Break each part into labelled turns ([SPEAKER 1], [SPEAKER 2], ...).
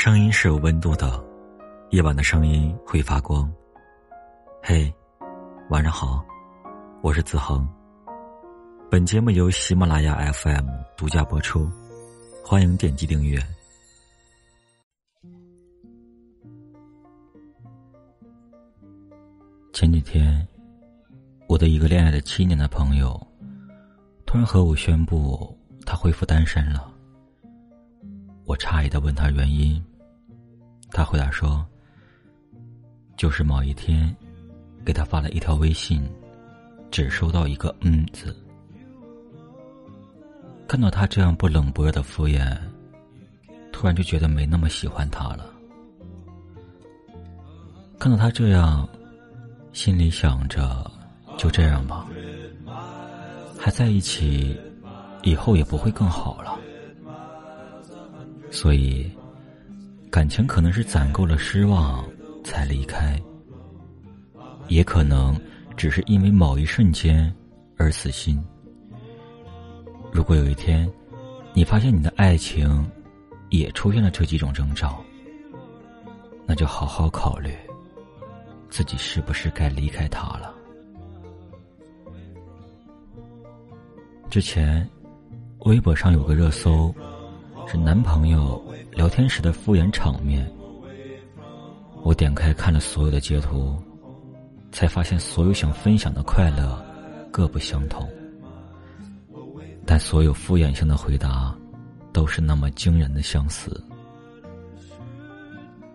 [SPEAKER 1] 声音是有温度的，夜晚的声音会发光。嘿，晚上好，我是子恒。本节目由喜马拉雅 FM 独家播出，欢迎点击订阅。前几天，我的一个恋爱了七年的朋友，突然和我宣布他恢复单身了。我诧异的问他原因，他回答说：“就是某一天，给他发了一条微信，只收到一个‘嗯’字。看到他这样不冷不热的敷衍，突然就觉得没那么喜欢他了。看到他这样，心里想着就这样吧，还在一起，以后也不会更好了。”所以，感情可能是攒够了失望才离开，也可能只是因为某一瞬间而死心。如果有一天，你发现你的爱情也出现了这几种征兆，那就好好考虑，自己是不是该离开他了。之前，微博上有个热搜。是男朋友聊天时的敷衍场面。我点开看了所有的截图，才发现所有想分享的快乐各不相同，但所有敷衍性的回答都是那么惊人的相似。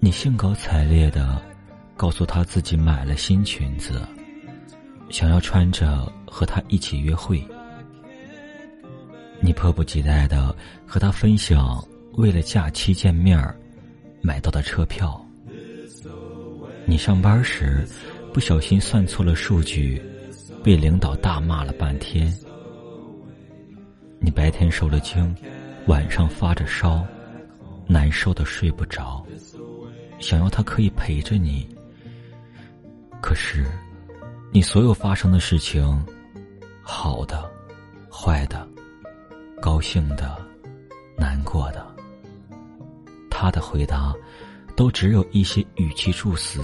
[SPEAKER 1] 你兴高采烈的告诉他自己买了新裙子，想要穿着和他一起约会。你迫不及待的和他分享为了假期见面儿买到的车票。你上班时不小心算错了数据，被领导大骂了半天。你白天受了惊，晚上发着烧，难受的睡不着，想要他可以陪着你。可是，你所有发生的事情，好的，坏的。高兴的，难过的，他的回答都只有一些语气助词，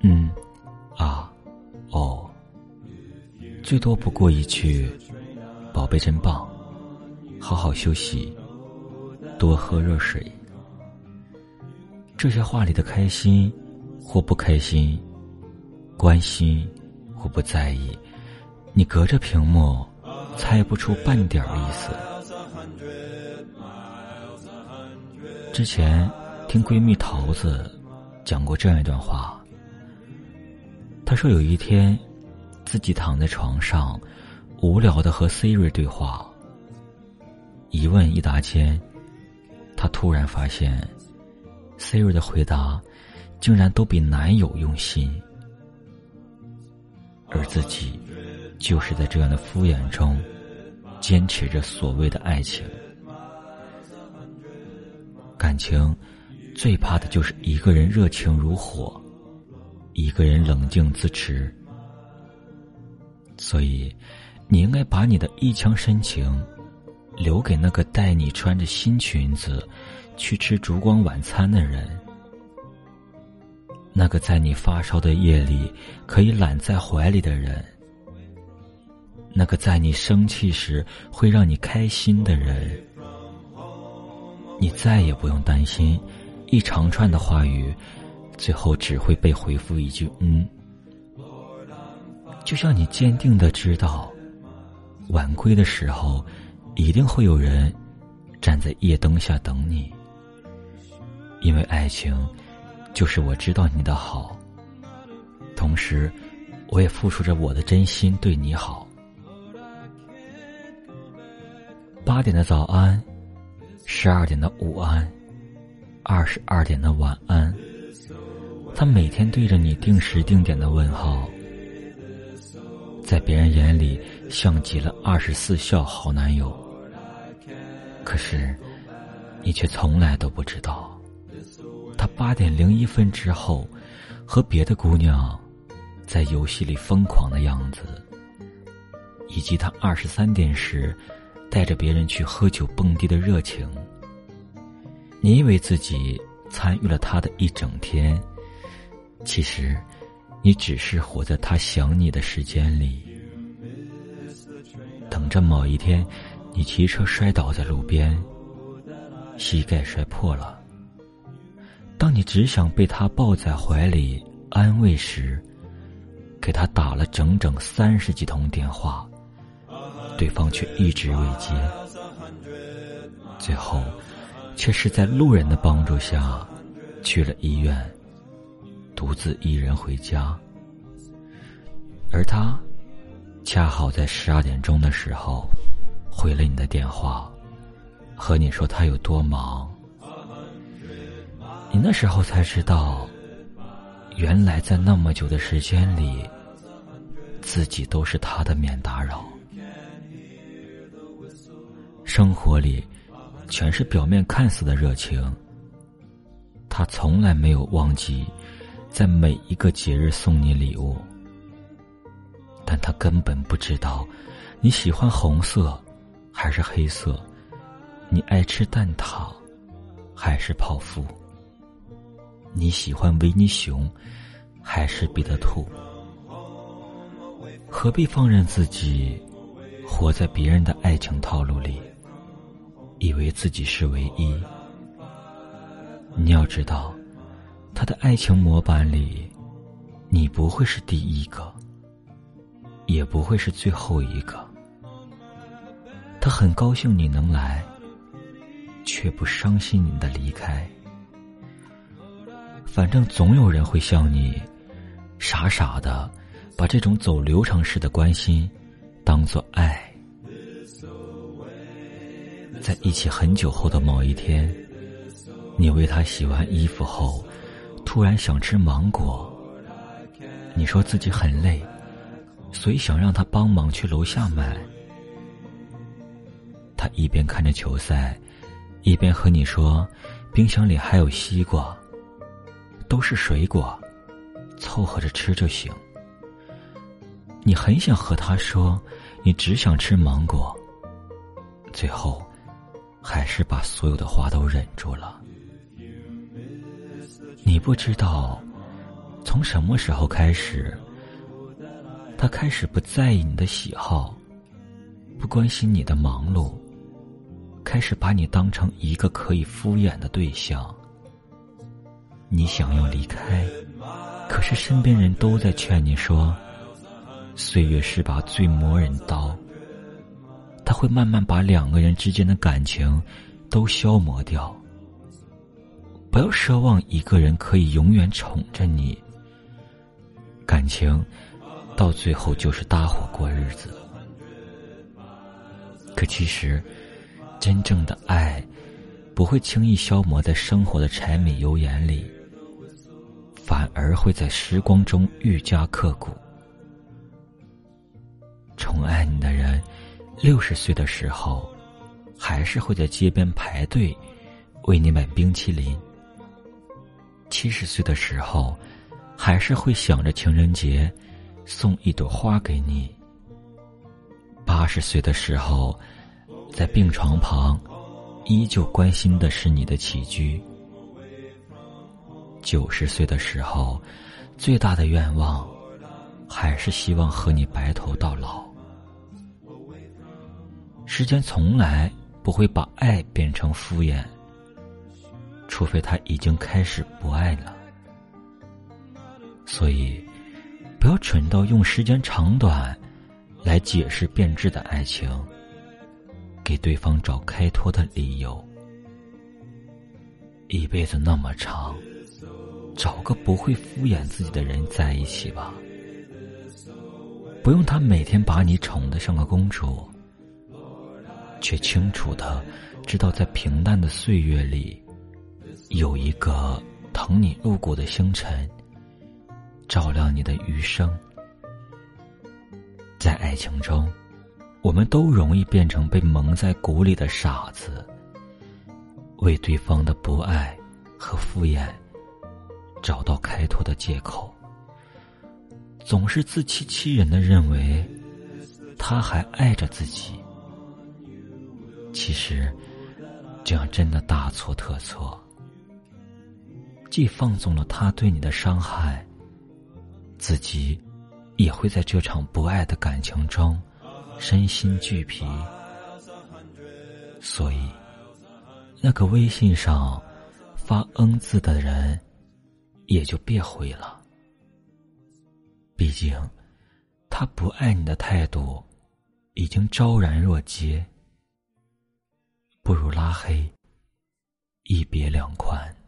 [SPEAKER 1] 嗯，啊，哦，最多不过一句“宝贝真棒，好好休息，多喝热水”。这些话里的开心或不开心，关心或不在意，你隔着屏幕。猜不出半点意思。之前听闺蜜桃子讲过这样一段话。她说有一天，自己躺在床上，无聊的和 Siri 对话。一问一答间，她突然发现，Siri 的回答竟然都比男友用心，而自己。就是在这样的敷衍中，坚持着所谓的爱情。感情最怕的就是一个人热情如火，一个人冷静自持。所以，你应该把你的一腔深情，留给那个带你穿着新裙子去吃烛光晚餐的人，那个在你发烧的夜里可以揽在怀里的人。那个在你生气时会让你开心的人，你再也不用担心一长串的话语，最后只会被回复一句“嗯”。就像你坚定的知道，晚归的时候，一定会有人站在夜灯下等你，因为爱情就是我知道你的好，同时我也付出着我的真心对你好。八点的早安，十二点的午安，二十二点的晚安。他每天对着你定时定点的问号，在别人眼里像极了二十四孝好男友。可是，你却从来都不知道，他八点零一分之后和别的姑娘在游戏里疯狂的样子，以及他二十三点时。带着别人去喝酒蹦迪的热情，你以为自己参与了他的一整天，其实，你只是活在他想你的时间里，等着某一天，你骑车摔倒在路边，膝盖摔破了。当你只想被他抱在怀里安慰时，给他打了整整三十几通电话，对方却一直未接，最后。却是在路人的帮助下，去了医院，独自一人回家。而他，恰好在十二点钟的时候，回了你的电话，和你说他有多忙。你那时候才知道，原来在那么久的时间里，自己都是他的免打扰。生活里。全是表面看似的热情。他从来没有忘记，在每一个节日送你礼物。但他根本不知道，你喜欢红色，还是黑色；你爱吃蛋挞，还是泡芙；你喜欢维尼熊，还是彼得兔。何必放任自己，活在别人的爱情套路里？以为自己是唯一，你要知道，他的爱情模板里，你不会是第一个，也不会是最后一个。他很高兴你能来，却不伤心你的离开。反正总有人会像你，傻傻的把这种走流程式的关心当做爱。在一起很久后的某一天，你为他洗完衣服后，突然想吃芒果。你说自己很累，所以想让他帮忙去楼下买。他一边看着球赛，一边和你说：“冰箱里还有西瓜，都是水果，凑合着吃就行。”你很想和他说，你只想吃芒果。最后。还是把所有的话都忍住了。你不知道，从什么时候开始，他开始不在意你的喜好，不关心你的忙碌，开始把你当成一个可以敷衍的对象。你想要离开，可是身边人都在劝你说：“岁月是把最磨人刀。”会慢慢把两个人之间的感情都消磨掉。不要奢望一个人可以永远宠着你，感情到最后就是搭伙过日子。可其实，真正的爱不会轻易消磨在生活的柴米油盐里，反而会在时光中愈加刻骨。宠爱你的人。六十岁的时候，还是会在街边排队为你买冰淇淋；七十岁的时候，还是会想着情人节送一朵花给你；八十岁的时候，在病床旁依旧关心的是你的起居；九十岁的时候，最大的愿望还是希望和你白头到老。时间从来不会把爱变成敷衍，除非他已经开始不爱了。所以，不要蠢到用时间长短来解释变质的爱情，给对方找开脱的理由。一辈子那么长，找个不会敷衍自己的人在一起吧，不用他每天把你宠得像个公主。却清楚的知道，在平淡的岁月里，有一个疼你入骨的星辰，照亮你的余生。在爱情中，我们都容易变成被蒙在鼓里的傻子，为对方的不爱和敷衍找到开脱的借口，总是自欺欺人的认为他还爱着自己。其实，这样真的大错特错。既放纵了他对你的伤害，自己也会在这场不爱的感情中身心俱疲。所以，那个微信上发“嗯”字的人，也就别回了。毕竟，他不爱你的态度已经昭然若揭，不如拉黑，一别两宽。